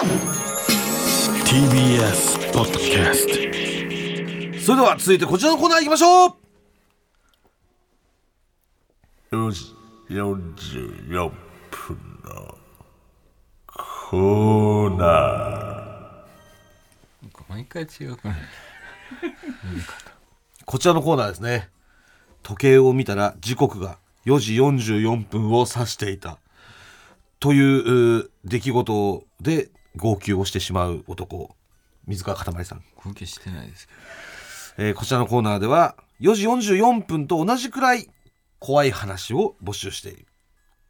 TBS ポッドキャストそれでは続いてこちらのコーナー行きましょう。4時44分のコーナ毎回違うから こちらのコーナーですね。時計を見たら時刻が4時44分を指していた。というう出来事で号泣をしてしまう男。水川かたまりさん、号泣してないですけえーこちらのコーナーでは4時44分と同じくらい怖い話を募集している。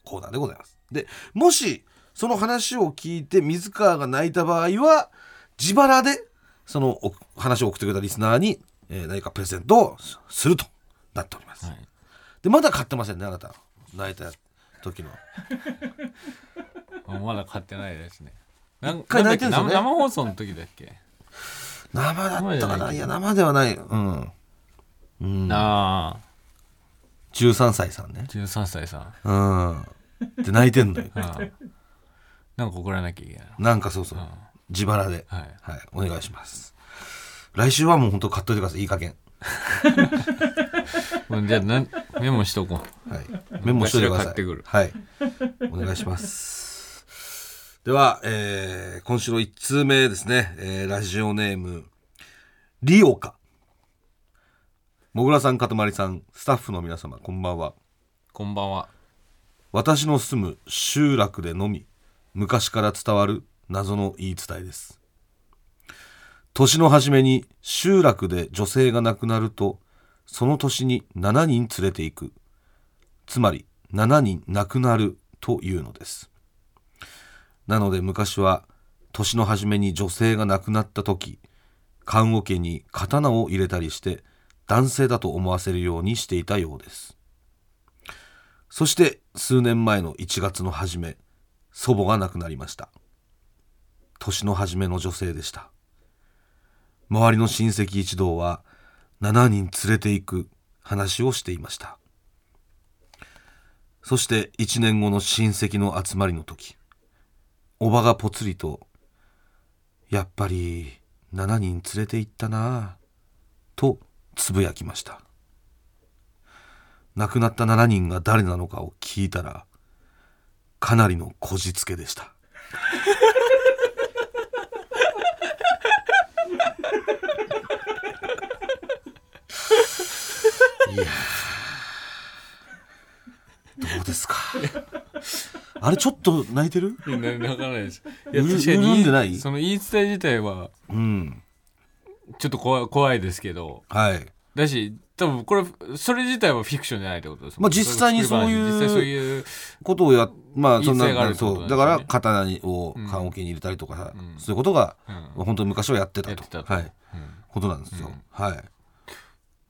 コーナーでございます。でもしその話を聞いて水川が泣いた場合は自腹でそのお話を送ってくれたリスナーに、えー何かプレゼントをするとなっております、ど、はい、でまだ買ってませんねあなた。泣いた時の。あ まだ買ってないですねなん回泣いてるんですよね生生放送の時だっけ、生だったかなないいや生ではない。うん、うん、ああ。13歳さんね。13歳さん。うん。で泣いてんのよ。ああなんか送らなきゃいけないなんかそうそう。あ自腹で。はい。はい、お願いします。来週はもう本当買っといてください、いい加減。うんじゃあメモしとこう。はい、メモしといてください。私が買ってくる。はい、お願いします。では、えー今週の1通目ですね、えーラジオネーム、リオカ。もぐらさん、かたまりさん、スタッフの皆様、こんばんは。こんばんは。私の住む集落でのみ昔から伝わる謎の言い伝えです。年の初めに集落で女性が亡くなるとその年に7人連れていく。つまり7人亡くなるというのですなので昔は年の初めに女性が亡くなった時棺桶に刀を入れたりして男性だと思わせるようにしていたようですそして数年前の1月の初め、祖母が亡くなりました。年の初めの女性でした。周りの親戚一同は7人連れて行く話をしていました。そして1年後の親戚の集まりの時、おばがぽつりと、やっぱり7人連れて行ったなぁ、とつぶやきました。亡くなった7人が誰なのかを聞いたらかなりのこじつけでしたいや ーどうですかあれちょっと泣いてる？いやな泣かないです。いや確かにでない？その言い伝え自体はうん。ちょっと怖い怖いですけど。はい。だし多分これそれ自体はフィクションじゃないってことですもんまあ実際にそういう実際そういうことをやまあそんなね。そう。だから刀にを棺桶に入れたりとかさ、うん。そういうことが、うん。本当に昔はやってたと。てはい、うん。ことなんですよ、はい。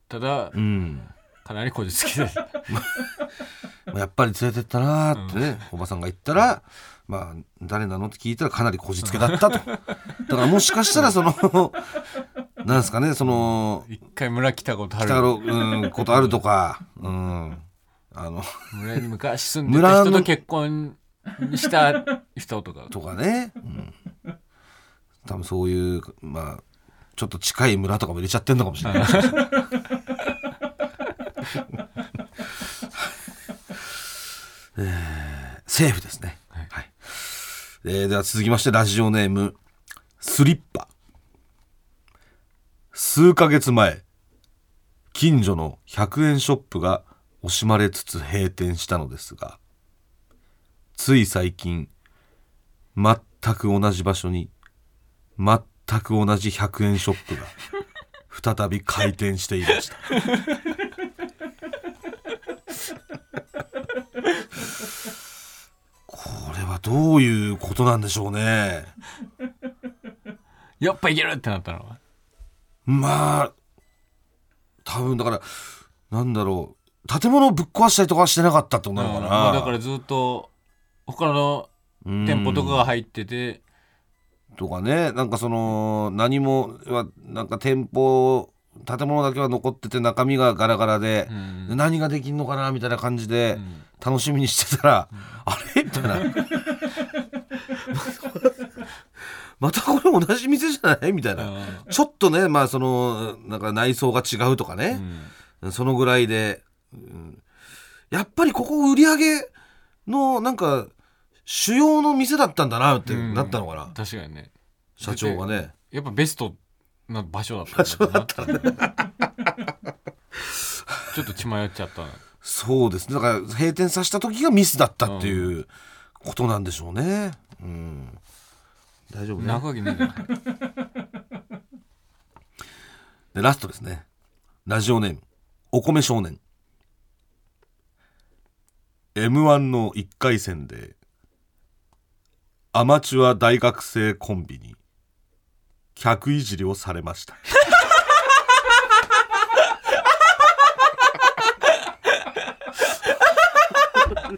ただうん。かなりこじつけでまあやっぱり連れてったなーってね、おばさんが言ったらまあ誰なのって聞いたらかなりこじつけだったと。だからもしかしたらその なんですかねその一回村来たことある。北の、うん、ことあるとかうん。あの村に昔住んでた人と結婚した人とか。とかね、うん、多分そういうまあちょっと近い村とかも入れちゃってんのかもしれない えーセーフですね。はい、えーでは続きましてラジオネームスリッパ。数ヶ月前近所の100円ショップが惜しまれつつ閉店したのですがつい最近全く同じ場所に全く同じ100円ショップが再び開店していましたこれはどういうことなんでしょうね。やっぱいけるってなったの？はまあ多分だからなんだろう建物をぶっ壊したりとかはしてなかったってことなのかな、うんまあだからずっと他のうん店舗とかが入っててとかねなんかその何もはなんか店舗建物だけは残ってて中身がガラガラでう、ん。何ができんのかなみたいな感じでうん。楽しみにしてたら、あれ？みたいな。またこれ同じ店じゃない？みたいな、うん。ちょっとねまあそのなんか内装が違うとかね、そのぐらいで、うん。やっぱりここ売り上げのなんか主要の店だったんだなってうん。なったのかな、確かにね。社長がね。やっぱベストな場所だった場所だったちょっと血迷っちゃったなそうですね。だから閉店させた時がミスだったっていうことなんでしょうね、うん、大丈夫ね。中木ねでラストですね。ラジオネーム。お米少年。m 1の1回戦でアマチュア大学生コンビに客いじりをされました。こ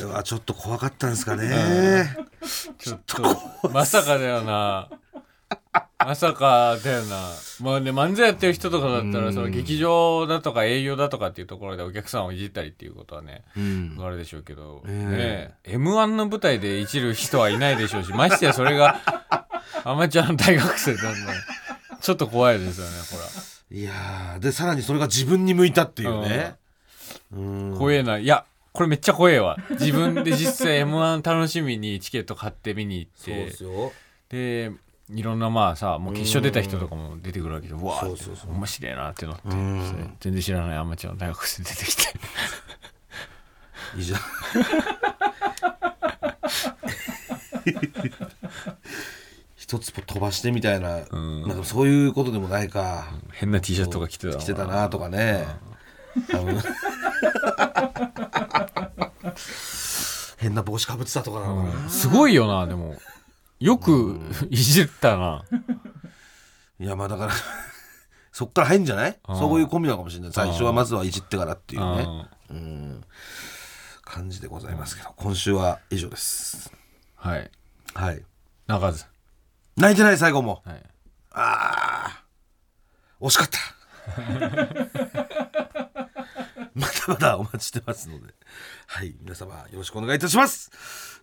れはちょっと怖かったんですかね、ちょっとまさかだよなまさかだよな。まあね漫才やってる人とかだったらその劇場だとか営業だとかっていうところでお客さんをいじったりっていうことはねうん。あれでしょうけど、え。ね m 1の舞台でいじる人はいないでしょうしましてやそれが アマチュアの大学生なんでちょっと怖いですよねこいやーでさらにそれが自分に向いたっていうね、うん。れ怖えな。いやこれめっちゃ怖えわ。自分で実際 m 1楽しみにチケット買って見に行っそうてですよ。でいろんなまあさもう決勝出た人とかも出てくるわけでうわーってそうそうそう。面白いなってなって。ん。全然知らないアマチュアの大学生出てきて。いいじゃん。一つ飛ばしてみたいな、ん。なんかそういうことでもないか、変な T シャツとか着てた来てたなとかね、変な帽子かぶってたとかなのかな、すごいよなでもよくいじったな。いやまあだから そっから入んじゃない？うん。そういうコンビなのかもしれない。最初はまずはいじってからっていうね。うん。うん。感じでございますけど今週は以上です。はい。はい。泣かず。泣いてない最後も。はい。あー。惜しかった。まだまだお待ちしてますので。はい。皆様よろしくお願いいたします